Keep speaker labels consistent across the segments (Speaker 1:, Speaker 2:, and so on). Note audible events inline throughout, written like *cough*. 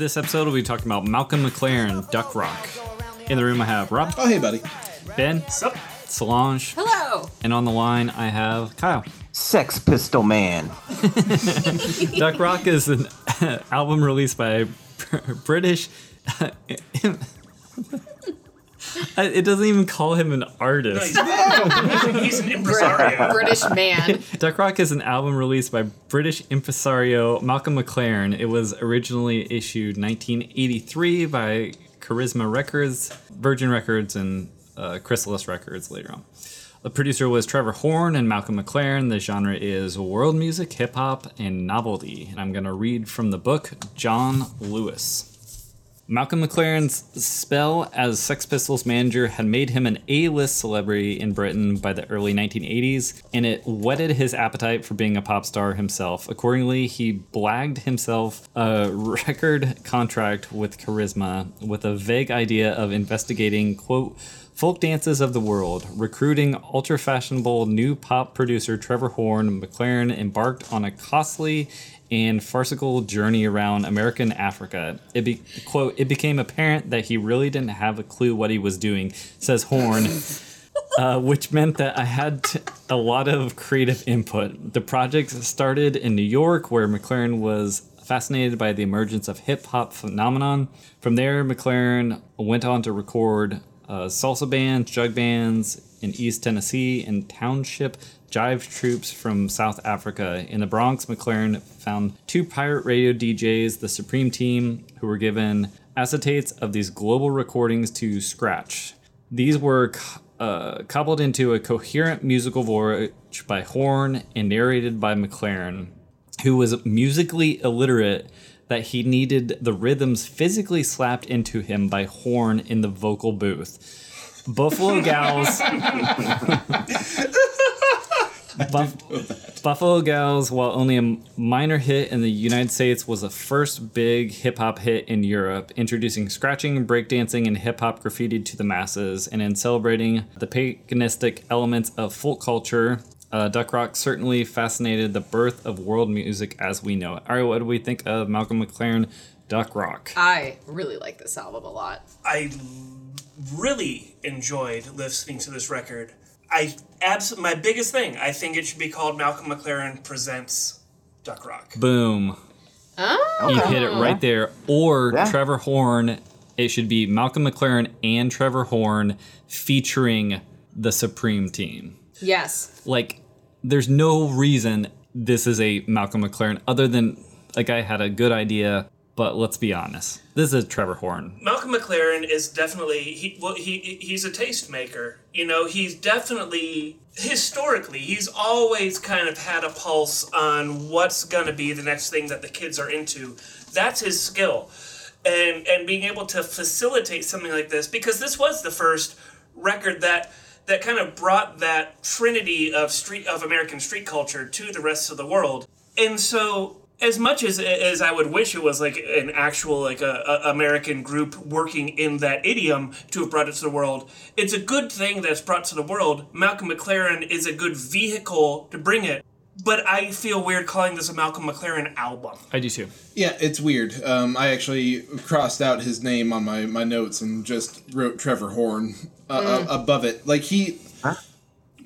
Speaker 1: this episode, we'll be talking about Malcolm McLaren, Duck Rock. In the room, I have Rob,
Speaker 2: Oh, hey, buddy.
Speaker 1: Ben, Sup. Solange,
Speaker 3: Hello.
Speaker 1: and on the line, I have Kyle.
Speaker 4: Sex Pistol Man. *laughs*
Speaker 1: Duck Rock is an *laughs* album released by *laughs* British. It doesn't even call him an artist. *laughs*
Speaker 5: He's an impresario.
Speaker 3: British man. *laughs*
Speaker 1: Duck Rock is an album released by British impresario Malcolm McLaren. It was originally issued 1983 by Charisma Records, Virgin Records, and uh, Chrysalis Records later on. The producer was Trevor Horn and Malcolm McLaren. The genre is world music, hip hop, and novelty. And I'm going to read from the book John Lewis. Malcolm McLaren's spell as Sex Pistols manager had made him an A-list celebrity in Britain by the early 1980s, and it whetted his appetite for being a pop star himself. Accordingly, he blagged himself a record contract with Charisma with a vague idea of investigating, quote, folk dances of the world. Recruiting ultra fashionable new pop producer Trevor Horn, McLaren embarked on a costly and farcical journey around American Africa. It be, quote, it became apparent that he really didn't have a clue what he was doing, says Horn. *laughs* Uh, which meant that I had t- a lot of creative input. The project started in New York, where McLaren was fascinated by the emergence of hip hop phenomenon. From there, McLaren went on to record uh, salsa bands, jug bands in East Tennessee, and township jive troops from South Africa. In the Bronx, McLaren found two pirate radio DJs, the Supreme Team, who were given acetates of these global recordings to scratch. These were uh, coupled into a coherent musical voyage by Horn and narrated by McLaren, who was musically illiterate that he needed the rhythms physically slapped into him by Horn in the vocal booth. Buffalo *laughs* Gals. Buff- Buffalo Gals, while only a minor hit in the United States, was the first big hip hop hit in Europe, introducing scratching, breakdancing, and hip hop graffiti to the masses, and in celebrating the paganistic elements of folk culture. Uh, Duck Rock certainly fascinated the birth of world music as we know it. All right, what do we think of Malcolm McLaren, Duck Rock?
Speaker 3: I really like this album a lot.
Speaker 5: I really enjoyed listening to this record. I abs- my biggest thing. I think it should be called Malcolm McLaren presents Duck Rock.
Speaker 1: Boom.
Speaker 3: Oh.
Speaker 1: You hit it right there. Or
Speaker 4: Yeah.
Speaker 1: Trevor Horn. It should be Malcolm McLaren and Trevor Horn featuring the Supreme Team.
Speaker 3: Yes.
Speaker 1: Like, there's no reason this is a Malcolm McLaren other than like I had a good idea, but let's be honest. This is Trevor Horn.
Speaker 5: Malcolm McLaren is definitely he well he he's a tastemaker. You know, he's definitely historically he's always kind of had a pulse on what's going to be the next thing that the kids are into. That's his skill. And and being able to facilitate something like this because this was the first record that that kind of brought that trinity of street of American street culture to the rest of the world. And so as much as as I would wish it was like an actual like a, a American group working in that idiom to have brought it to the world, it's a good thing that's brought to the world. Malcolm McLaren is a good vehicle to bring it, but I feel weird calling this a Malcolm McLaren album.
Speaker 1: I do too.
Speaker 2: Yeah, it's weird. Um, I actually crossed out his name on my, my notes and just wrote Trevor Horn uh, uh, above it. Like he,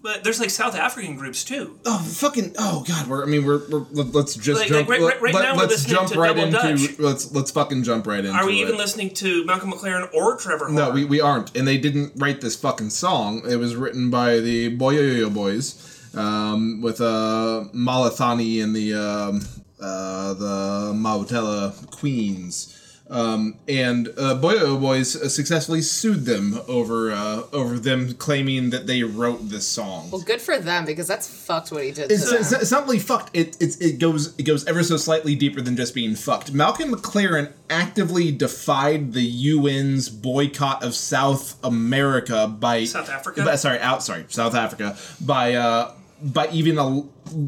Speaker 5: But there's like South African groups too.
Speaker 2: oh fucking, oh god, we're I mean we're, we're let- let's just
Speaker 5: Like-
Speaker 2: jump.
Speaker 5: like right- right- right now
Speaker 2: let's
Speaker 5: listening
Speaker 2: jump
Speaker 5: to
Speaker 2: right
Speaker 5: Double
Speaker 2: into
Speaker 5: Dutch.
Speaker 2: let's let's fucking jump right into
Speaker 5: Are we
Speaker 2: it.
Speaker 5: even listening to Malcolm McLaren or Trevor Horn?
Speaker 2: No, we, we aren't, and they didn't write this fucking song. It was written by the Boyoyo Boys, um, with uh, Mahlathini and the um, uh, the Mahotella Queens. Um, and uh, Boyoyo Boys uh, successfully sued them over uh, over them claiming that they wrote this song.
Speaker 3: Well, good for them because that's fucked what he did.
Speaker 2: It's,
Speaker 3: to
Speaker 2: it's,
Speaker 3: them.
Speaker 2: it's not really fucked. It, it's it goes it goes ever so slightly deeper than just being fucked. Malcolm McLaren actively defied the UN's boycott of South America by
Speaker 5: South Africa?
Speaker 2: by- sorry, out sorry South Africa by uh by even a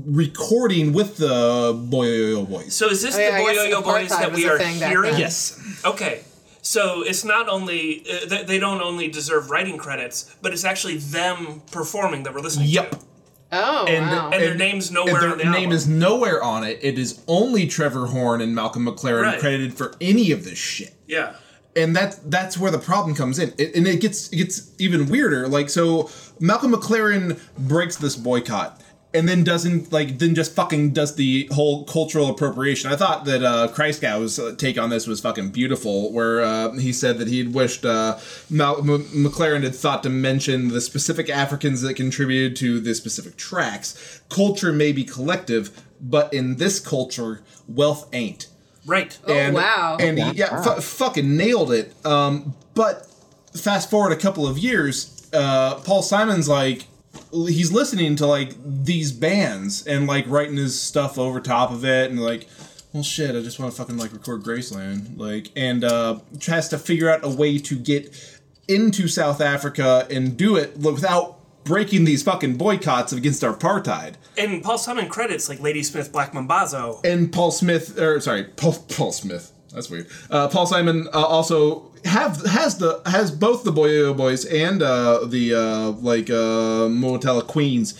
Speaker 2: recording with the Boyoyo Boys.
Speaker 5: So is this
Speaker 3: Oh, yeah,
Speaker 5: the
Speaker 3: I guess
Speaker 5: Boyoyo Boys that we are hearing?
Speaker 2: yes,
Speaker 5: Okay. So it's not only uh, they, they don't only deserve writing credits, but it's actually them performing that we're listening
Speaker 2: yep.
Speaker 5: to. Yep.
Speaker 3: Oh
Speaker 2: And,
Speaker 3: wow.
Speaker 5: And their name's nowhere
Speaker 2: and their
Speaker 5: on the
Speaker 2: name
Speaker 5: album.
Speaker 2: is nowhere on it. It is only Trevor Horn and Malcolm McLaren
Speaker 5: Right.
Speaker 2: credited for any of this shit.
Speaker 5: Yeah.
Speaker 2: And that's that's where the problem comes in. It, and it gets it gets even weirder. Like so malcolm mclaren breaks this boycott and then doesn't like then just fucking does the whole cultural appropriation. I thought that uh Christgau's uh, take on this was fucking beautiful where uh, he said that he'd wished uh Mal- M- mclaren had thought to mention the specific africans that contributed to the specific tracks culture may be collective but in this culture wealth ain't
Speaker 5: Right.
Speaker 3: Oh, wow.
Speaker 2: And he, yeah, fu- fucking nailed it. Um, but fast forward a couple of years, uh, Paul Simon's like, he's listening to like these bands and like writing his stuff over top of it and like, well, shit, I just want to fucking like record Graceland, like, and uh, tries to figure out a way to get into South Africa and do it without breaking these fucking boycotts against apartheid.
Speaker 5: And Paul Simon credits like Ladysmith Black Mambazo.
Speaker 2: and Paul Smith, or sorry, Paul Paul Smith. That's weird. Uh, Paul Simon uh, also have has the has both the Boyoyo Boys and uh, the uh, like uh, Mahotella Queens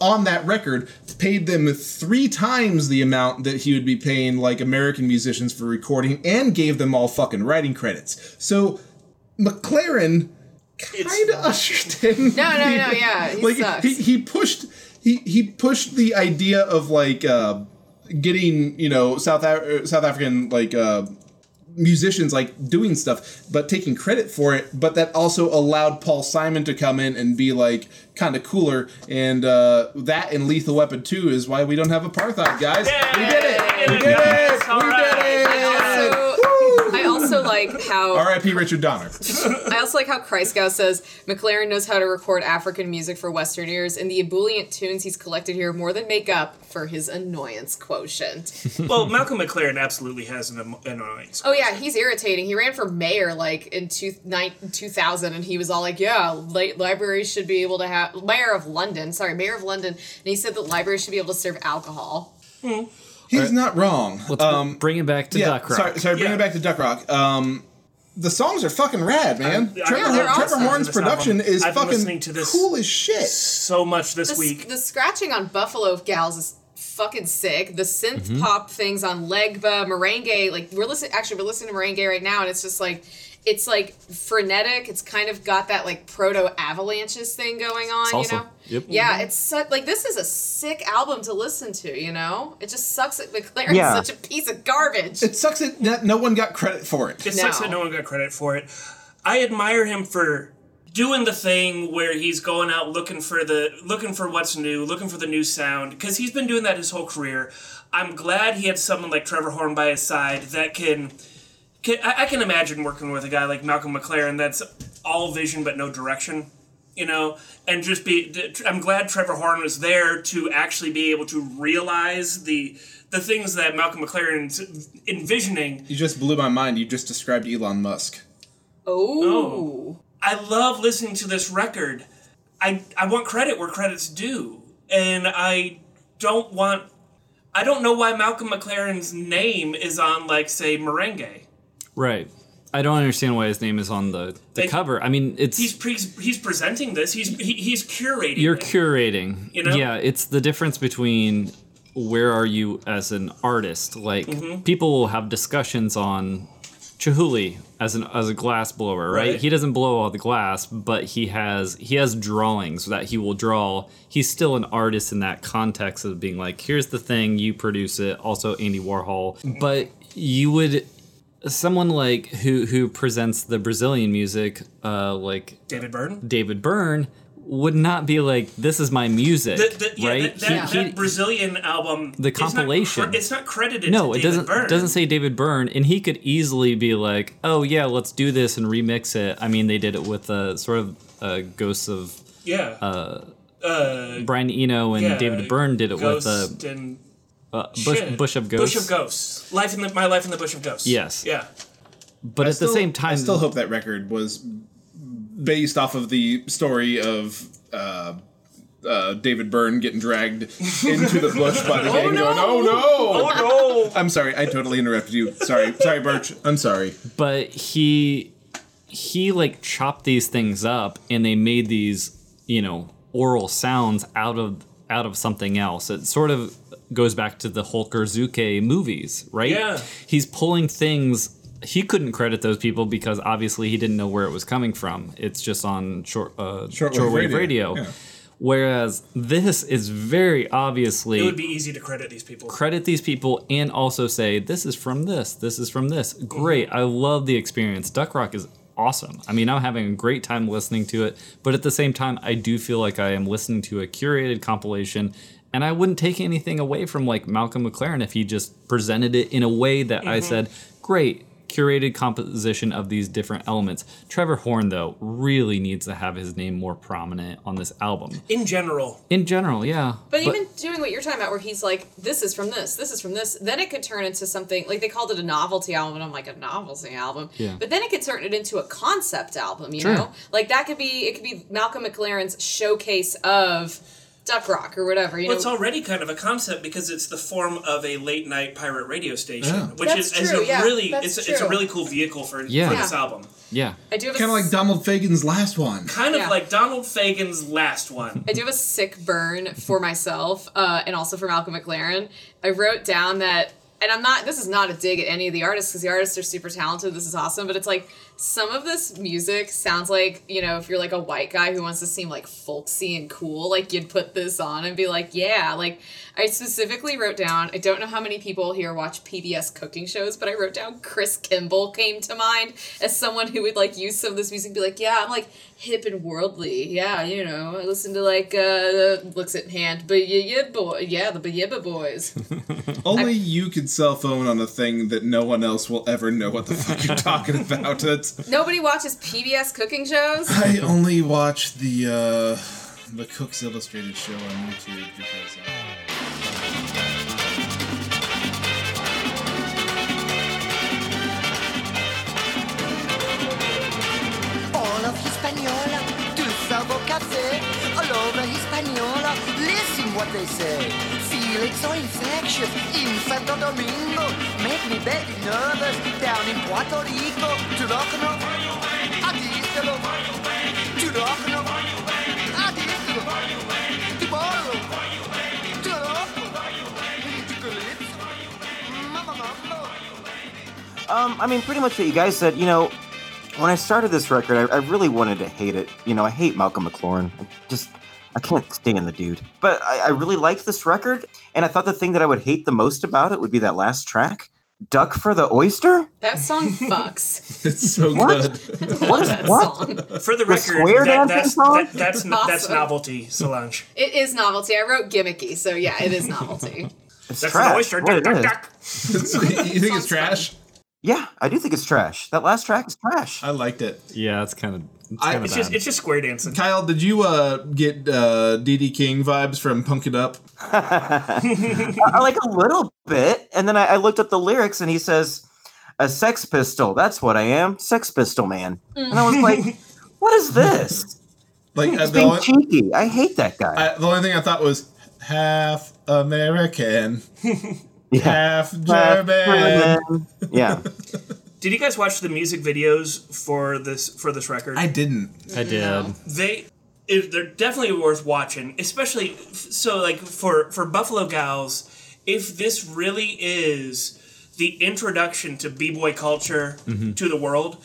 Speaker 2: on that record. Paid them three times the amount that he would be paying like American musicians for recording, and gave them all fucking writing credits. So McLaren kind of ushered in. *laughs*
Speaker 3: no, no, no. Yeah, he
Speaker 2: like
Speaker 3: sucks.
Speaker 2: he, he pushed he he pushed the idea of like uh getting you know south Af- south african like uh musicians like doing stuff but taking credit for it but that also allowed paul simon to come in and be like kind of cooler and uh that and lethal weapon 2 is why we don't have a apartheid guys we did it we did it
Speaker 5: All
Speaker 2: we
Speaker 5: right.
Speaker 2: did it
Speaker 3: also, I also like how
Speaker 2: R.I.P. Richard Donner.
Speaker 3: I also like how Christgau says McLaren knows how to record African music for Western ears, and the ebullient tunes he's collected here more than make up for his annoyance quotient.
Speaker 5: well, Malcolm McLaren absolutely has an, an annoyance.
Speaker 3: oh yeah, he's irritating. He ran for mayor like in two, nine, 2000, and he was all like, "Yeah, li- libraries should be able to have mayor of London. Sorry, mayor of London." And he said that libraries should be able to serve alcohol. Hmm.
Speaker 2: He's not wrong.
Speaker 1: Let's
Speaker 2: Um,
Speaker 1: bring it back to
Speaker 2: yeah,
Speaker 1: Duck Rock.
Speaker 2: sorry, sorry, bring
Speaker 5: Yeah.
Speaker 2: it back to Duck Rock. Um, the songs are fucking rad, man.
Speaker 5: I- I-
Speaker 2: Trevor,
Speaker 5: Yeah,
Speaker 2: Trevor
Speaker 3: awesome.
Speaker 2: Horn's
Speaker 5: This album.
Speaker 2: production is
Speaker 5: I've been
Speaker 2: fucking
Speaker 5: listening to this
Speaker 2: cool as shit.
Speaker 5: So much this
Speaker 3: The,
Speaker 5: week.
Speaker 3: the scratching on Buffalo Gals is fucking sick. The synth
Speaker 2: Mm-hmm.
Speaker 3: pop things on Legba, Merengue, like we're listening. Actually, we're listening to Merengue right now, and it's just like it's like frenetic. It's kind of got that like proto avalanches thing going on.
Speaker 1: Salsa.
Speaker 3: You know?
Speaker 1: Yep.
Speaker 3: Yeah, mm-hmm. it's su- like this is a sick album to listen to. You know, it just sucks that McLaren's
Speaker 4: Yeah.
Speaker 3: such a piece of garbage.
Speaker 2: It sucks that no- no one got credit for it.
Speaker 5: It sucks
Speaker 3: No.
Speaker 5: that no one got credit for it. I admire him for doing the thing where he's going out looking for the looking for what's new, looking for the new sound because he's been doing that his whole career. I'm glad he had someone like Trevor Horn by his side that can. Can I, I can imagine working with a guy like Malcolm McLaren that's all vision but no direction, you know, and just be. I'm glad Trevor Horn was there to actually be able to realize the the things that Malcolm McLaren's envisioning
Speaker 2: You just blew my mind. You just described Elon Musk.
Speaker 3: oh. oh.
Speaker 5: I love listening to this record. I I want credit where credit's due, and I don't want. I don't know why Malcolm McLaren's name is on like say merengue.
Speaker 1: Right. I don't understand why his name is on the, the cover. I mean, it's
Speaker 5: He's pre- he's presenting this. He's he, he's curating.
Speaker 1: you're
Speaker 5: it.
Speaker 1: curating.
Speaker 5: You know?
Speaker 1: Yeah, it's the difference between where are you as an artist. Like
Speaker 5: Mm-hmm.
Speaker 1: people will have discussions on Chihuly as an as a glass blower, right?
Speaker 5: Right.
Speaker 1: He doesn't blow all the glass, but he has he has drawings that he will draw. He's still an artist in that context of being like, here's the thing, you produce it. Also Andy Warhol, but you would someone like who who presents the Brazilian music, uh, like
Speaker 5: David Byrne.
Speaker 1: David Byrne would not be like, "This is my music,"
Speaker 5: The, the, yeah,
Speaker 1: right?
Speaker 5: that, that,
Speaker 1: He- he-
Speaker 5: that Brazilian album.
Speaker 1: The
Speaker 5: it's not
Speaker 1: compilation.
Speaker 5: It's not, credited.
Speaker 1: no,
Speaker 5: to
Speaker 1: it
Speaker 5: David
Speaker 1: doesn't
Speaker 5: Byrne.
Speaker 1: doesn't say David Byrne, and he could easily be like, "Oh yeah, let's do this and remix it." I mean, they did it with uh, sort of uh, ghosts of
Speaker 5: Yeah. Uh, uh,
Speaker 1: Brian Eno and
Speaker 5: yeah,
Speaker 1: David Byrne did it with uh,
Speaker 5: and
Speaker 1: uh, Bush,
Speaker 5: shit.
Speaker 1: Bush of Ghosts.
Speaker 5: Bush of Ghosts. Life in the my life in the Bush of Ghosts.
Speaker 1: Yes.
Speaker 5: Yeah.
Speaker 1: But
Speaker 2: I
Speaker 1: at
Speaker 2: still-
Speaker 1: the same time,
Speaker 2: I still hope that record was based off of the story of uh, uh, David Byrne getting dragged *laughs* into the bush by the gang, going, "Oh no!
Speaker 5: Oh no.
Speaker 2: I'm sorry, I totally interrupted you. Sorry, sorry, Birch. I'm sorry.
Speaker 1: but he he like chopped these things up and they made these you know oral sounds out of out of something else it sort of goes back to the Holger Czukay movies right?
Speaker 5: Yeah.
Speaker 1: he's pulling things he couldn't credit those people because obviously he didn't know where it was coming from. It's just on short uh,
Speaker 2: Shortwave
Speaker 1: shortwave radio,
Speaker 2: radio, yeah.
Speaker 1: whereas this is very obviously
Speaker 5: It would be easy to credit these people.
Speaker 1: credit these people and also say this is from this this is from this. Great. I love the experience. Duck rock is awesome. I mean i'm having a great time listening to it but at the same time i do feel like i am listening to a curated compilation and i wouldn't take anything away from like malcolm mclaren if he just presented it in a way that i mm-hmm. said great curated composition of these different elements trevor horn though really needs to have his name more prominent on this album
Speaker 5: In general,
Speaker 1: in general yeah
Speaker 3: But even doing what you're talking about, where he's like, "This is from this, this is from this," then it could turn into something like they called it a novelty album, and I'm like, a novelty album.
Speaker 1: Yeah.
Speaker 3: But then it could turn it into a concept album. You
Speaker 1: Sure.
Speaker 3: know, like that could be it could be Malcolm McLaren's showcase of Duck Rock or whatever. You
Speaker 5: well,
Speaker 3: know,
Speaker 5: it's already kind of a concept because it's the form of a late night pirate radio station,
Speaker 2: Yeah.
Speaker 5: which
Speaker 3: That's
Speaker 5: is, is
Speaker 3: true,
Speaker 5: a
Speaker 3: yeah,
Speaker 5: really
Speaker 3: that's
Speaker 5: it's, it's a really cool vehicle for,
Speaker 1: Yeah.
Speaker 5: for this
Speaker 3: Yeah.
Speaker 5: album.
Speaker 1: yeah
Speaker 3: I do
Speaker 2: Kind of like Donald Fagen's last one.
Speaker 5: Kind of
Speaker 3: Yeah.
Speaker 5: like Donald Fagen's last one.
Speaker 3: I do have a sick burn for myself uh, and also for Malcolm McLaren. I wrote down that, and I'm not, this is not a dig at any of the artists because the artists are super talented. This is awesome. But it's like some of this music sounds like, you know, if you're like a white guy who wants to seem like folksy and cool, like you'd put this on and be like, yeah. Like I specifically wrote down, I don't know how many people here watch PBS cooking shows, but I wrote down Chris Kimball came to mind as someone who would like use some of this music and be like, yeah, I'm like hip and worldly. Yeah, you know, I listen to like uh looks at hand, but yeah, yeah, boy, yeah, the Bayibba boys. *laughs*
Speaker 2: Only you could cell phone on a thing that no one else will ever know what the fuck you're *laughs* talking about. That's *laughs*
Speaker 3: Nobody watches PBS cooking shows.
Speaker 2: I only watch the uh, the Cooks Illustrated show on YouTube because. Uh,
Speaker 6: All of Hispaniola, tout cerveau cassé. All over Hispaniola, listen what they say. Feelings so infectious in Santo Domingo. Me very nervous down in Puerto Rico. Timoro, turócono, ticalypso. Mamma mambo.
Speaker 4: Um, I mean, pretty much what you guys said. You know, when I started this record, I, I really wanted to hate it. You know, I hate Malcolm McLaren. I just, I can't stand the dude. But I, I really liked this record, and I thought the thing that I would hate the most about it would be that last track, "Duck for the Oyster."
Speaker 3: That song *laughs* fucks.
Speaker 2: it's so
Speaker 4: What?
Speaker 2: good.
Speaker 4: What is what?
Speaker 3: song.
Speaker 5: For the
Speaker 4: The
Speaker 5: record,
Speaker 4: square
Speaker 5: that,
Speaker 4: dancing
Speaker 5: that's
Speaker 4: song?
Speaker 5: that, that's that's novelty, Solange.
Speaker 3: It is novelty. I wrote gimmicky, so yeah, it is novelty. *laughs*
Speaker 4: It's
Speaker 5: That's
Speaker 4: trash.
Speaker 5: an oyster.
Speaker 4: What
Speaker 5: Duck,
Speaker 4: it
Speaker 5: duck, duck. *laughs*
Speaker 2: you think it's trash?
Speaker 4: Yeah, I do think it's trash. That last track is trash.
Speaker 2: I liked it.
Speaker 1: yeah it's kind of it's
Speaker 2: I-
Speaker 5: It's just it's just square dancing.
Speaker 2: Kyle, did you uh, get uh, Dee Dee King vibes from Punk It Up?
Speaker 4: I, *laughs* I like a little bit, and then I, I looked up the lyrics, and he says, "A sex pistol. That's what I am, Sex Pistol Man." And I was like, *laughs* "What is this?"
Speaker 2: Like uh,
Speaker 4: He's
Speaker 2: the,
Speaker 4: being
Speaker 2: only,
Speaker 4: cheeky. I hate that guy.
Speaker 2: I, the only thing I thought was half American, *laughs*
Speaker 4: Yeah.
Speaker 2: half German.
Speaker 4: yeah.
Speaker 5: Did you guys watch the music videos for this for this record?
Speaker 2: I didn't.
Speaker 1: I did.
Speaker 5: they it, they're definitely worth watching especially so like for for buffalo gals if this really is the introduction to b-boy culture mm-hmm. to the world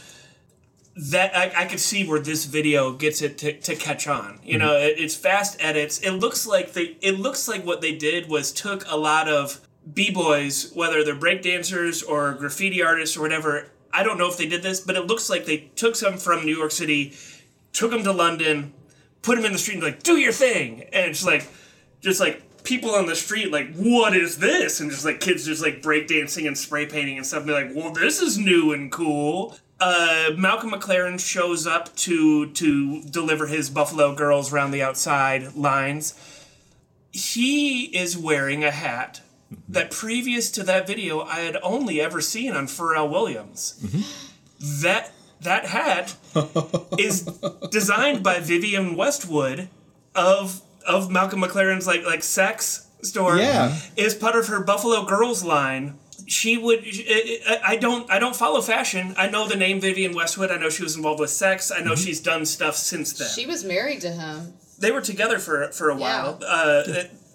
Speaker 5: that I, I could see where this video gets it to, to catch on you mm-hmm. know it, it's fast edits it looks like they it looks like what they did was took a lot of b-boys whether they're breakdancers or graffiti artists or whatever i don't know if they did this but it looks like they took some from new york city took them to London, put them in the street, and like, do your thing. And it's like, just like people on the street, like, what is this? And just like kids just like breakdancing and spray painting and stuff. And be like, well, this is new and cool. Uh, Malcolm McLaren shows up to to deliver his Buffalo Girls round the outside lines. He is wearing a hat Mm-hmm. that previous to that video I had only ever seen on Pharrell Williams. Mm-hmm. That that hat *laughs* is designed by Vivienne Westwood of of Malcolm McLaren's like like sex store.
Speaker 2: Yeah.
Speaker 5: is part of her Buffalo Girls line. She would. I I don't. I don't follow fashion. I know the name Vivienne Westwood. I know she was involved with sex. I know mm-hmm. she's done stuff since then.
Speaker 3: She was married to him.
Speaker 5: they were together for for a while. Uh,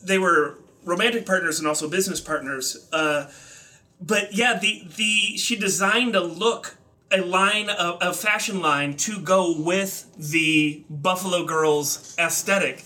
Speaker 5: they were romantic partners and also business partners. Uh, but yeah, the the she designed a look, a line, a, a fashion line to go with the Buffalo Girls aesthetic,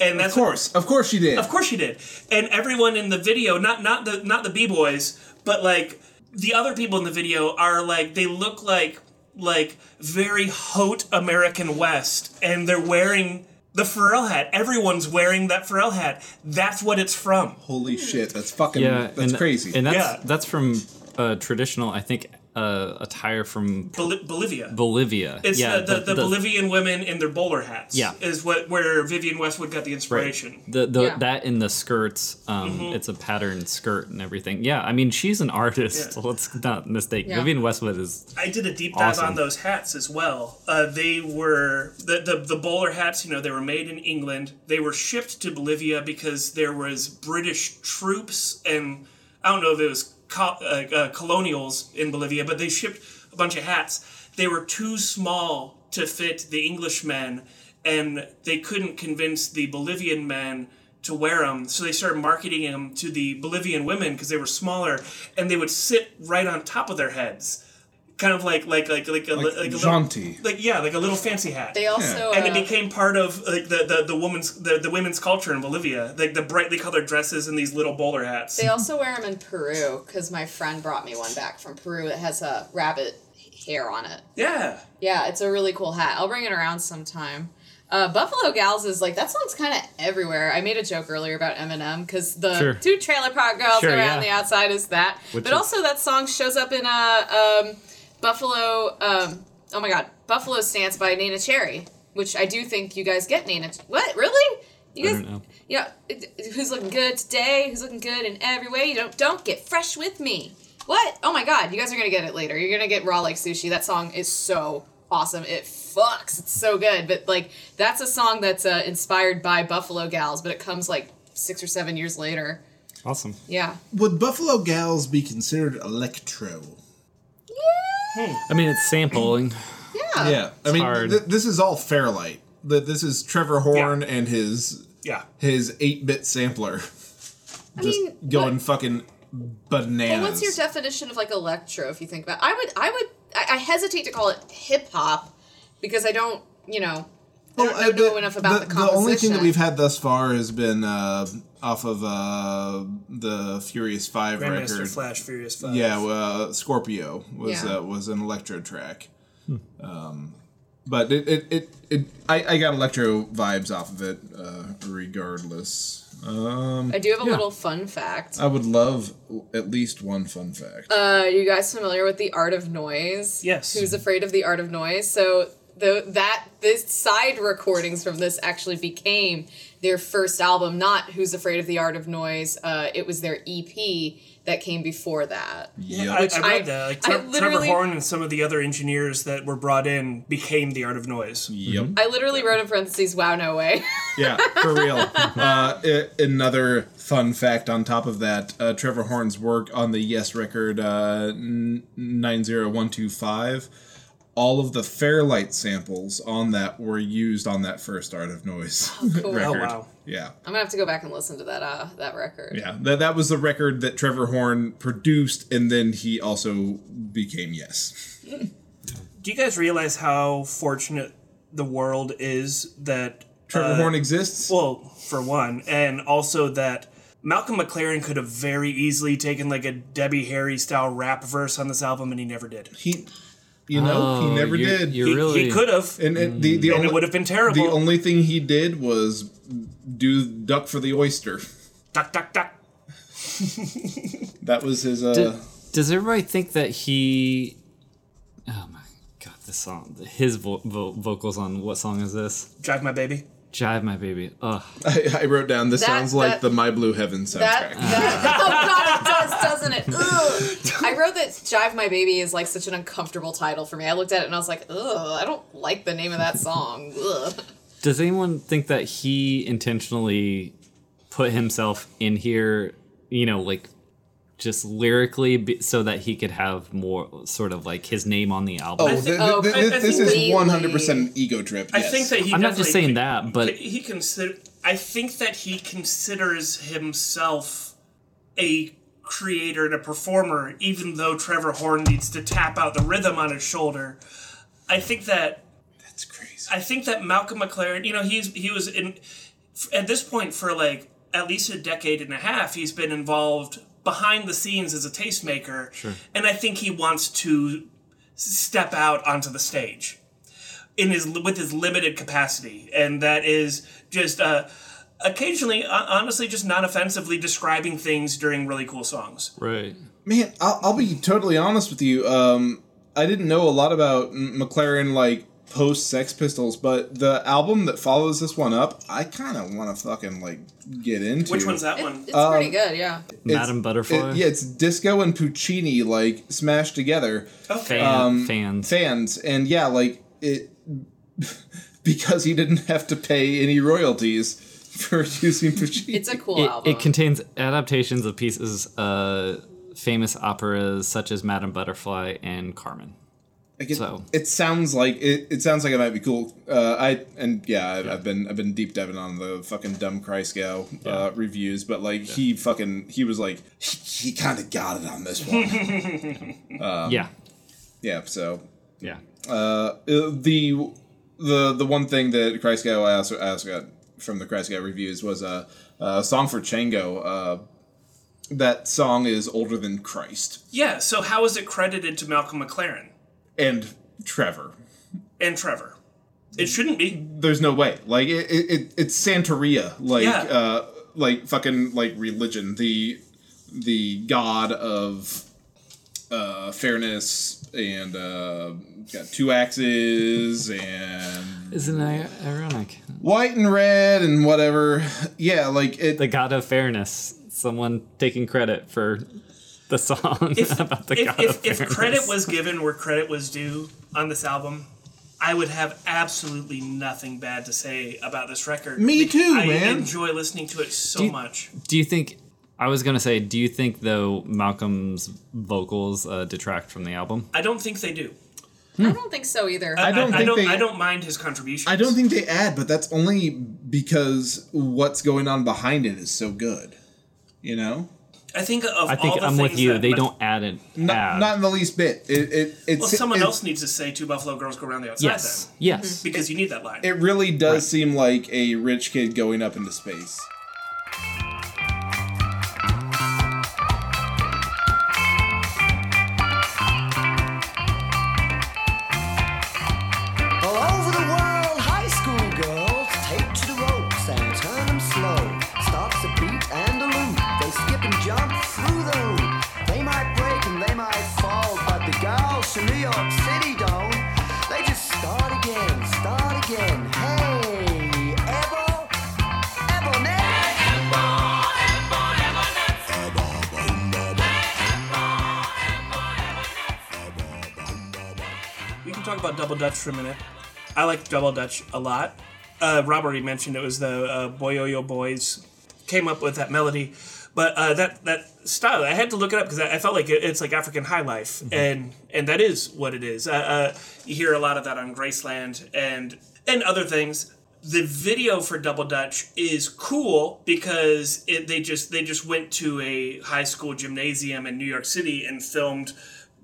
Speaker 5: and that's
Speaker 2: Of course, of course she did.
Speaker 5: of course she did. And everyone in the video, not not the not the b boys, but like the other people in the video are like they look like like very haute American West, and they're wearing the Pharrell hat. Everyone's wearing that Pharrell hat. That's what it's from.
Speaker 2: Holy shit, that's fucking.
Speaker 1: Yeah,
Speaker 2: that's
Speaker 1: and,
Speaker 2: crazy.
Speaker 1: And that's
Speaker 5: Yeah.
Speaker 1: that's from uh, traditional, I think, uh, attire from
Speaker 5: Bol- Bolivia.
Speaker 1: Bolivia.
Speaker 5: It's
Speaker 1: yeah,
Speaker 5: the, the, the, Bolivian women in their bowler hats.
Speaker 1: Yeah.
Speaker 5: is what where Vivienne Westwood got the inspiration.
Speaker 1: The, the
Speaker 3: Yeah.
Speaker 1: that in the skirts, um,
Speaker 5: Mm-hmm.
Speaker 1: it's a patterned skirt and everything. Yeah, I mean she's an artist.
Speaker 5: Yeah.
Speaker 1: Let's not mistake.
Speaker 3: Yeah.
Speaker 1: Vivienne Westwood is
Speaker 5: I did a deep dive
Speaker 1: Awesome.
Speaker 5: on those hats as well. Uh, they were the, the the bowler hats. You know, they were made in England. They were shipped to Bolivia because there was British troops and I don't know if it was co- uh, uh, colonials in Bolivia, but they shipped a bunch of hats. They were too small to fit the Englishmen, and they couldn't convince the Bolivian men to wear them. So they started marketing them to the Bolivian women because they were smaller, and they would sit right on top of their heads, kind of like like like like a,
Speaker 2: Like
Speaker 5: like, a
Speaker 2: jaunty.
Speaker 5: little, like yeah, like a little fancy hat.
Speaker 3: They also
Speaker 5: and it
Speaker 3: uh,
Speaker 5: became part of like the, the, the woman's the, the women's culture in Bolivia, like the brightly colored dresses and these little bowler hats.
Speaker 3: They also wear them in Peru because my friend brought me one back from Peru It has a rabbit hair on it.
Speaker 5: yeah,
Speaker 3: Yeah, it's a really cool hat. I'll bring it around sometime. Uh, Buffalo Gals is like that song's kind of everywhere. I made a joke earlier about Eminem because the
Speaker 1: Sure.
Speaker 3: two trailer park girls
Speaker 1: Sure,
Speaker 3: around
Speaker 1: yeah.
Speaker 3: the outside is that,
Speaker 1: Which
Speaker 3: but
Speaker 1: is-
Speaker 3: also that song shows up in a um, Buffalo. Um, oh my God, Buffalo Stance by Neneh Cherry, which I do think you guys get Neneh. What really? You
Speaker 1: I
Speaker 3: guys,
Speaker 1: don't know.
Speaker 3: yeah. it- Who's looking good today? Who's looking good in every way? You don't don't get fresh with me. What? Oh my God, you guys are gonna get it later. You're gonna get raw like sushi. That song is so awesome. It fucks. It's so good. But like that's a song that's uh, inspired by Buffalo Gals, but it comes like six or seven years later.
Speaker 1: awesome.
Speaker 3: Yeah.
Speaker 2: Would Buffalo Gals be considered electro?
Speaker 1: I mean, it's sampling.
Speaker 3: Yeah.
Speaker 2: Yeah, I mean,
Speaker 1: hard.
Speaker 2: th- this is all Fairlight. Th- This is Trevor Horn and his
Speaker 5: yeah.
Speaker 2: his eight bit sampler,
Speaker 3: I
Speaker 2: just
Speaker 3: mean,
Speaker 2: going
Speaker 3: what-
Speaker 2: fucking bananas.
Speaker 3: Well, what's your definition of like electro? If you think about, I would, I would, I, I hesitate to call it hip hop because I don't, you know, I don't know enough about the,
Speaker 2: the
Speaker 3: composition.
Speaker 2: only thing that we've had thus far has been uh, off of uh, the Furious Five
Speaker 5: Grandmaster
Speaker 2: record.
Speaker 5: Flash Furious Five.
Speaker 2: Yeah, uh, Scorpio was
Speaker 3: Yeah.
Speaker 2: uh, was an electro track. Um, but it it, it, it I, I got electro vibes off of it, uh, regardless. Um,
Speaker 3: I do have a
Speaker 1: Yeah.
Speaker 3: little fun fact.
Speaker 2: I would love at least one fun fact.
Speaker 3: Uh, you guys familiar with the art of noise?
Speaker 5: Yes.
Speaker 3: Who's afraid of the art of noise? So the that this side recordings from this actually became their first album. Not Who's Afraid of the Art of Noise. Uh, it was their EP that came before that.
Speaker 2: Yeah,
Speaker 5: I,
Speaker 3: Which
Speaker 5: I
Speaker 3: I-
Speaker 5: read that. Like Tre- Trevor
Speaker 3: literally-
Speaker 5: Horn and some of the other engineers that were brought in became the Art of Noise.
Speaker 2: Yep.
Speaker 3: I literally wrote in parentheses, "Wow, no way." *laughs*
Speaker 2: Yeah, for real. uh, i- another fun fact on top of that: uh, Trevor Horn's work on the Yes record uh, nine zero one two five. All of the Fairlight samples on that were used on that first Art of Noise
Speaker 3: cool. *laughs*
Speaker 2: record.
Speaker 5: Oh, wow.
Speaker 2: Yeah,
Speaker 3: I'm gonna have to go back and listen to that uh that record.
Speaker 2: yeah. That that was the record that Trevor Horn produced, and then he also became Yes. *laughs*
Speaker 5: Do you guys realize how fortunate the world is that
Speaker 2: Trevor
Speaker 5: uh,
Speaker 2: Horn exists.
Speaker 5: Well, for one, and also that Malcolm McLaren could have very easily taken like a Debbie Harry style rap verse on this album, and he never did.
Speaker 2: he, you know, he
Speaker 1: Oh,
Speaker 2: never
Speaker 1: you're-
Speaker 2: did.
Speaker 1: You're
Speaker 5: He,
Speaker 1: really
Speaker 5: he could have,
Speaker 2: and, and the the
Speaker 5: and
Speaker 2: only
Speaker 5: it would have been terrible.
Speaker 2: The only thing he did was do duck for the oyster.
Speaker 5: duck, duck, duck.
Speaker 2: That was his. Uh,
Speaker 1: Did- does everybody think that he? Oh my god, this song, his vo- vo- vocals on what song is this?
Speaker 5: Drive my baby.
Speaker 1: Jive my baby. Ugh.
Speaker 2: I, I wrote down. This
Speaker 3: That-
Speaker 2: sounds like the My Blue Heaven soundtrack.
Speaker 3: That, that oh god, it does, doesn't it? Ugh. I wrote that "Jive My Baby" is like such an uncomfortable title for me. I looked at it and I was like, ugh, I don't like the name of that song. Ugh.
Speaker 1: Does anyone think that he intentionally put himself in here? You know, like just lyrically, be, so that he could have more sort of like his name on the album.
Speaker 2: oh,
Speaker 5: I thi-
Speaker 2: th-
Speaker 3: oh,
Speaker 2: th-
Speaker 5: I- I
Speaker 2: this, this is one hundred percent an ego trip.
Speaker 5: I think that he.
Speaker 1: I'm not just saying
Speaker 5: con-
Speaker 1: that, but
Speaker 5: he consider. I think that he considers himself a creator and a performer, even though Trevor Horn needs to tap out the rhythm on his shoulder. I think that
Speaker 2: that's crazy.
Speaker 5: I think that Malcolm McLaren, you know, he's he was in at this point for like at least a decade and a half. He's been involved behind the scenes as a tastemaker, sure. and I think he wants to step out onto the stage in his with his limited capacity, and that is just uh, occasionally, uh, honestly, just non offensively describing things during really cool songs.
Speaker 1: right.
Speaker 2: Man, I'll, I'll be totally honest with you. Um, I didn't know a lot about McLaren like post Sex Pistols, but the album that follows this one up, I kind of want to fucking like get into.
Speaker 5: Which one's that
Speaker 3: It-
Speaker 5: one?
Speaker 3: it's pretty good, yeah.
Speaker 2: It's-
Speaker 1: Madam Butterfly.
Speaker 2: it- yeah, it's disco and Puccini like smashed together.
Speaker 5: Okay.
Speaker 1: Fan,
Speaker 2: um,
Speaker 1: fans.
Speaker 2: fans and yeah like it *laughs* because he didn't have to pay any royalties *laughs* for using Puccini.
Speaker 3: It's a cool
Speaker 1: it,
Speaker 3: album.
Speaker 1: it contains adaptations of pieces, uh, famous operas such as Madame Butterfly and Carmen.
Speaker 2: Like, it,
Speaker 1: so-
Speaker 2: it sounds like it, it sounds like it might be cool. Uh, I and yeah, I've, I've been I've been deep diving on the fucking dumb Christgau uh, reviews, but like he fucking he was like he, he kind of got it on this one. *laughs* Um,
Speaker 1: yeah.
Speaker 2: yeah, so
Speaker 1: Yeah.
Speaker 2: uh, the the the one thing that Christgau I also, I also got from the Christgau reviews was a, a song for Chango. Uh, that song is older than Christ
Speaker 5: Yeah. So how is it credited to Malcolm McLaren
Speaker 2: and Trevor.
Speaker 5: and Trevor? It shouldn't be.
Speaker 2: There's no way. Like it, it, it it's Santeria, like
Speaker 5: Yeah.
Speaker 2: uh, like fucking like religion, the the god of uh, fairness and uh, got two axes and
Speaker 1: Isn't that ironic?
Speaker 2: white and red and whatever. Yeah, like it.
Speaker 1: The God of Fairness. Someone taking credit for the song
Speaker 5: If, *laughs*
Speaker 1: about the
Speaker 5: if,
Speaker 1: God
Speaker 5: if,
Speaker 1: of
Speaker 5: if
Speaker 1: Fairness.
Speaker 5: credit was given where credit was due on this album, I would have absolutely nothing bad to say about this record.
Speaker 2: Me
Speaker 5: Because
Speaker 2: too,
Speaker 5: I
Speaker 2: man.
Speaker 5: enjoy listening to it so
Speaker 1: you-
Speaker 5: much.
Speaker 1: Do you think? I was gonna say, do you think though Malcolm's vocals uh, detract from the album?
Speaker 5: I don't think they do.
Speaker 3: I don't think so either.
Speaker 2: I don't
Speaker 5: I,
Speaker 2: think
Speaker 5: don't.
Speaker 2: they-
Speaker 5: I don't mind his contributions.
Speaker 2: I don't think they add, but that's only because what's going on behind it is so good. You know,
Speaker 5: I think of
Speaker 1: I think
Speaker 5: all
Speaker 1: I'm with you. They
Speaker 5: Mc-
Speaker 1: don't add it.
Speaker 2: not, not in the least bit. It it it's
Speaker 5: Well, someone
Speaker 2: it,
Speaker 5: else needs to say two Buffalo Girls go around the outside
Speaker 1: Yes.
Speaker 5: then.
Speaker 1: Yes.
Speaker 5: Because you need that line.
Speaker 2: It really does seem like a rich kid going up into space.
Speaker 5: Dutch for a minute. I like Double Dutch a lot. Uh, Rob already mentioned it was the uh, Boyoyo Boys came up with that melody, but uh, that that style I had to look it up because I, I felt like it, it's like African high life, and and that is what it is. Uh, uh, you hear a lot of that on Graceland and and other things. The video for Double Dutch is cool because it, they just they just went to a high school gymnasium in New York City and filmed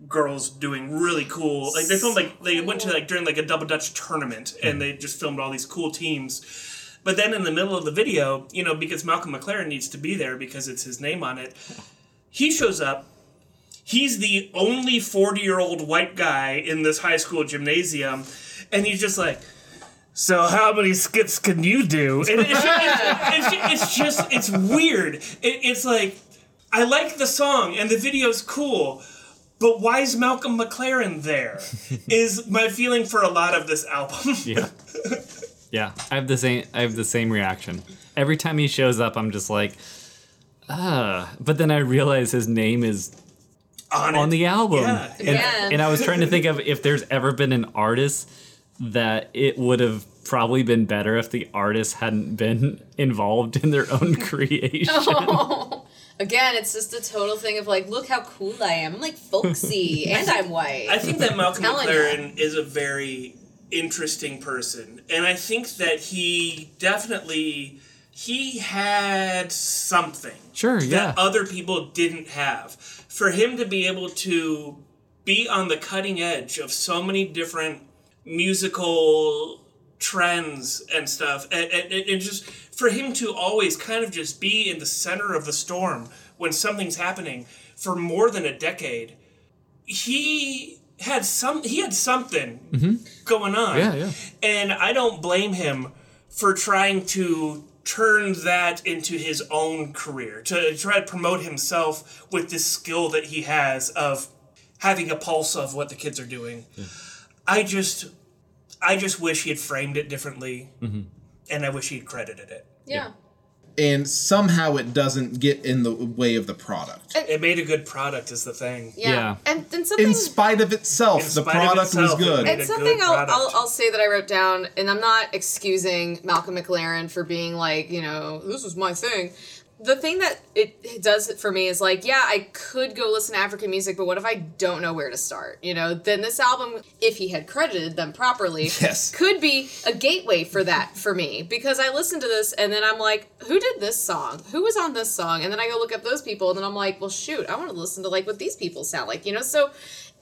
Speaker 5: girls doing really cool like they filmed like they went to like during like a double dutch tournament and hmm. they just filmed all these cool teams. But then in the middle of the video you know because malcolm mclaren needs to be there because it's his name on it he shows up. He's the only 40 year old white guy in this high school gymnasium and he's just like so how many skits can you do? And it's, it's, it's, it's just it's weird. It, it's like i like the song and the video's cool but why is Malcolm McLaren there? *laughs* is my feeling for a lot of this album.
Speaker 1: Yeah. Yeah. I have the same I have the same reaction. Every time he shows up, I'm just like, ah. But then I realize his name is
Speaker 5: on,
Speaker 1: on the album.
Speaker 5: Yeah.
Speaker 1: And,
Speaker 3: Yeah.
Speaker 1: and I was trying to think of if there's ever been an artist that it would have probably been better if the artist hadn't been *laughs* involved in their own *laughs* creation.
Speaker 3: Again, it's just a total thing of like, look how cool I am. I'm like folksy, *laughs* and I'm white.
Speaker 5: I think that Malcolm
Speaker 3: Telling
Speaker 5: McLaren is a very interesting person, and I think that he definitely he had something
Speaker 1: Sure, yeah.
Speaker 5: that other people didn't have. For him to be able to be on the cutting edge of so many different musical trends and stuff, and, and, and just for him to always kind of just be in the center of the storm when something's happening for more than a decade, he had some he had something mm-hmm. going on.
Speaker 1: Yeah, yeah.
Speaker 5: And I don't blame him for trying to turn that into his own career, to try to promote himself with this skill that he has of having a pulse of what the kids are doing. I just I just wish he had framed it differently. Mm-hmm. And I wish he'd credited it.
Speaker 3: yeah.
Speaker 2: and somehow it doesn't get in the way of the product.
Speaker 5: It made a good product is the thing.
Speaker 3: yeah,
Speaker 1: Yeah.
Speaker 3: And then something.
Speaker 2: In spite of itself,
Speaker 5: In
Speaker 2: the
Speaker 5: spite of
Speaker 2: product
Speaker 5: itself,
Speaker 2: was good.
Speaker 5: made
Speaker 3: it's something
Speaker 5: good
Speaker 3: I'll. I'll, I'll say that I wrote down, and I'm not excusing Malcolm McLaren for being like, you know, this was my thing. The thing that it, does for me is like, yeah, I could go listen to African music, but what if I don't know where to start? You know, then this album, if he had credited them properly, *laughs*
Speaker 2: Yes.
Speaker 3: could be a gateway for that for me because I listen to this and then I'm like, who did this song? Who was on this song? And then I go look up those people and then I'm like, well, shoot, I want to listen to like what these people sound like, you know? So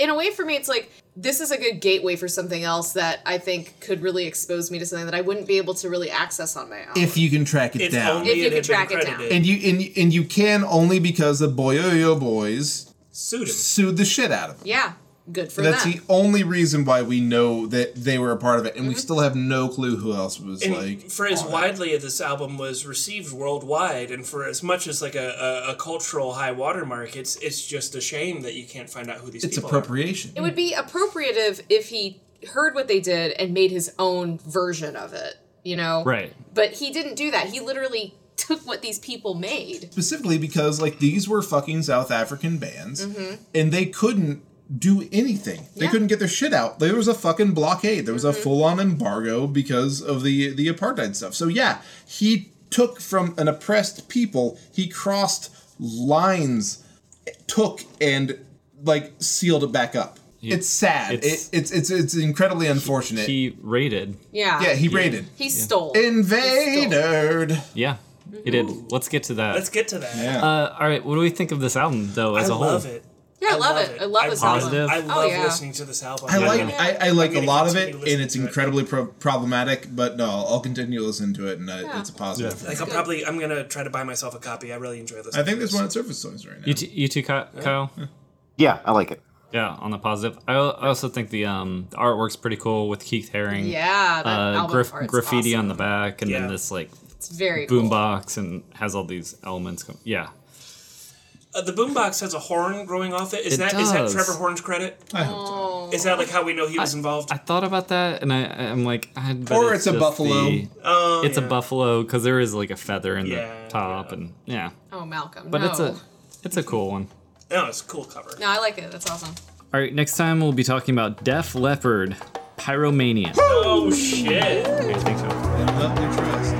Speaker 3: in a way for me, it's like this is a good gateway for something else that I think could really expose me to something that I wouldn't be able to really access on my own.
Speaker 2: if you can track it
Speaker 5: If
Speaker 2: down.
Speaker 3: If you
Speaker 5: it
Speaker 3: could
Speaker 5: had been
Speaker 3: track it down.
Speaker 2: and you and, and you can only because the Boyoyo Boys
Speaker 5: Suit him.
Speaker 2: sued the shit out of them.
Speaker 3: yeah, good for
Speaker 2: That's
Speaker 3: them.
Speaker 2: the only reason why we know that they were a part of it, and we still have no clue who else was
Speaker 5: And
Speaker 2: like.
Speaker 5: for as widely as this album was received worldwide, and for as much as like a, a, a cultural high watermark, it's it's just a shame that you can't find out who these
Speaker 2: It's
Speaker 5: people
Speaker 2: appropriation.
Speaker 3: it would be appropriative if he heard what they did and made his own version of it, you know?
Speaker 1: Right.
Speaker 3: But he didn't do that. He literally took what these people made.
Speaker 2: Specifically because like these were fucking South African bands,
Speaker 3: Mm-hmm.
Speaker 2: and they couldn't do anything. They
Speaker 3: Yeah.
Speaker 2: couldn't get their shit out. There was a fucking blockade. There was
Speaker 3: Mm-hmm.
Speaker 2: a full on embargo because of the the apartheid stuff. So yeah, he took from an oppressed people. He crossed lines, took and like sealed it back up. it's sad.
Speaker 1: it's-
Speaker 2: it, it's it's it's incredibly unfortunate.
Speaker 1: He raided.
Speaker 3: Yeah.
Speaker 2: yeah, he raided.
Speaker 3: He stole.
Speaker 2: Invadered.
Speaker 1: Yeah, he did. Let's get to that.
Speaker 5: Let's get to that.
Speaker 2: Yeah.
Speaker 1: Uh, all right, what do we think of this album though as
Speaker 5: I
Speaker 1: a whole?
Speaker 5: I love it.
Speaker 3: Yeah, I love it. I love this
Speaker 1: Positive.
Speaker 3: album.
Speaker 5: I
Speaker 3: Oh,
Speaker 5: love
Speaker 3: yeah.
Speaker 5: listening to this album.
Speaker 2: I like
Speaker 1: Yeah.
Speaker 2: I, I like a lot of it, and it's
Speaker 5: to it.
Speaker 2: incredibly pro- problematic. But no, I'll continue listening to it, and I,
Speaker 3: Yeah.
Speaker 2: it's a positive.
Speaker 5: Like I'm probably I'm gonna try to buy myself a copy. I really enjoy this.
Speaker 2: I think there's one at Surface Toys right now.
Speaker 1: You, t- you too, Kyle?
Speaker 4: Yeah, I like it.
Speaker 1: Yeah, on the positive. I, I also think the um the artwork's pretty cool with Keith Haring.
Speaker 3: Yeah, that
Speaker 1: Uh,
Speaker 3: album
Speaker 1: graf-
Speaker 3: art's
Speaker 1: graffiti on the back, and
Speaker 5: Yeah.
Speaker 1: then this like
Speaker 3: It's very cool.
Speaker 1: boombox, and has all these elements. Com- yeah,
Speaker 5: uh, the boombox has a horn growing off it. Is
Speaker 1: It
Speaker 5: that is that
Speaker 1: does.
Speaker 5: Trevor Horn's credit?
Speaker 2: I hope so.
Speaker 3: Oh.
Speaker 5: Is that like how we know he was involved?
Speaker 1: I thought about that, and I I'm like, I
Speaker 2: Or it's a buffalo.
Speaker 1: the-
Speaker 5: oh,
Speaker 1: it's
Speaker 5: yeah.
Speaker 1: a buffalo because there is like a feather in
Speaker 5: Yeah,
Speaker 1: the top,
Speaker 5: yeah.
Speaker 1: and yeah,
Speaker 3: Oh, Malcolm.
Speaker 1: but
Speaker 3: no.
Speaker 1: it's a it's a cool one.
Speaker 5: No, it's a cool cover.
Speaker 3: No, I like it. That's awesome.
Speaker 1: All right, next time we'll be talking about Def Leppard. Pyromania.
Speaker 5: Oh shit.
Speaker 1: I think